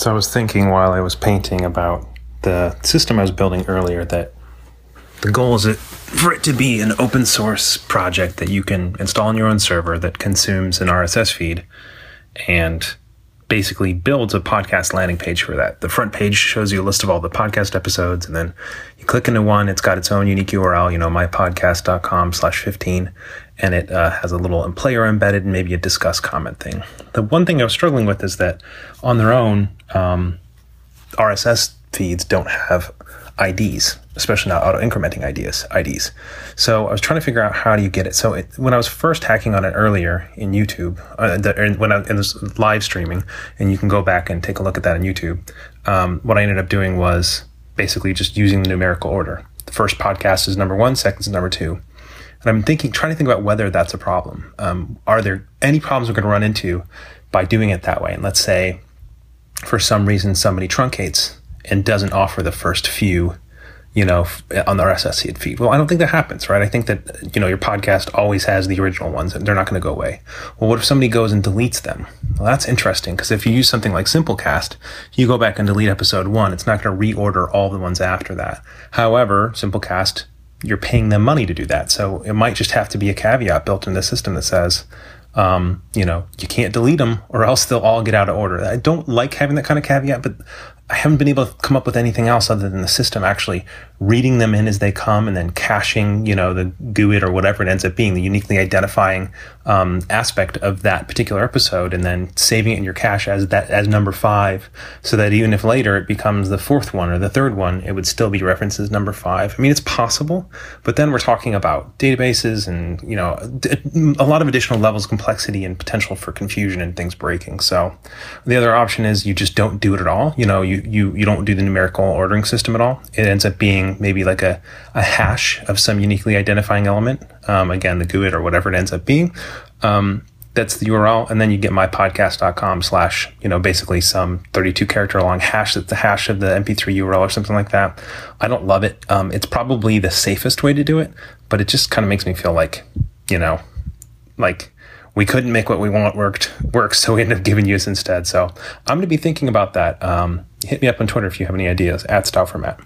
So I was thinking while I was painting about the system I was building earlier that the goal is it, for it to be an open source project that you can install on your own server that consumes an RSS feed and basically builds a podcast landing page for that. The front page shows you a list of all the podcast episodes, and then you click into one. It's got its own unique URL, you know, mypodcast.com slash 15, and it uh, has a little player embedded and maybe a Disqus comment thing. The one thing I was struggling with is that on their own, um, RSS feeds don't have IDs, especially not auto incrementing IDs. IDs. So I was trying to figure out how do you get it. So it, when I was first hacking on it earlier in YouTube, uh, the, when I this live streaming, and you can go back and take a look at that on YouTube. Um, what I ended up doing was basically just using the numerical order. The first podcast is number one, second is number two. And I'm thinking, trying to think about whether that's a problem. Um, are there any problems we're going to run into by doing it that way? And let's say, for some reason, somebody truncates and doesn't offer the first few, you know, on the RSS feed. Well, I don't think that happens, right? I think that, you know, your podcast always has the original ones and they're not going to go away. Well, what if somebody goes and deletes them? Well, that's interesting because if you use something like Simplecast, you go back and delete episode one, it's not going to reorder all the ones after that. However, Simplecast, you're paying them money to do that. So it might just have to be a caveat built in the system that says, um, you know, you can't delete them or else they'll all get out of order. I don't like having that kind of caveat, but I haven't been able to come up with anything else other than the system actually reading them in as they come and then caching, you know, the GUID or whatever it ends up being, the uniquely identifying um, aspect of that particular episode, and then saving it in your cache as that as number five, so that even if later it becomes the fourth one or the third one, it would still be referenced as number five. I mean, it's possible, but then we're talking about databases and you know a lot of additional levels of complexity and potential for confusion and things breaking. So the other option is you just don't do it at all. You know, you you don't do the numerical ordering system at all. It ends up being maybe like a, a hash of some uniquely identifying element. Um, again, the GUID or whatever it ends up being. Um, that's the URL. And then you get mypodcast.com slash, you know, basically some 32 character long hash. That's the hash of the MP3 URL or something like that. I don't love it. Um, it's probably the safest way to do it, but it just kind of makes me feel like, you know, like we couldn't make what we want worked work, so we ended up giving use instead. So I'm going to be thinking about that. Um, hit me up on Twitter if you have any ideas at Style Format.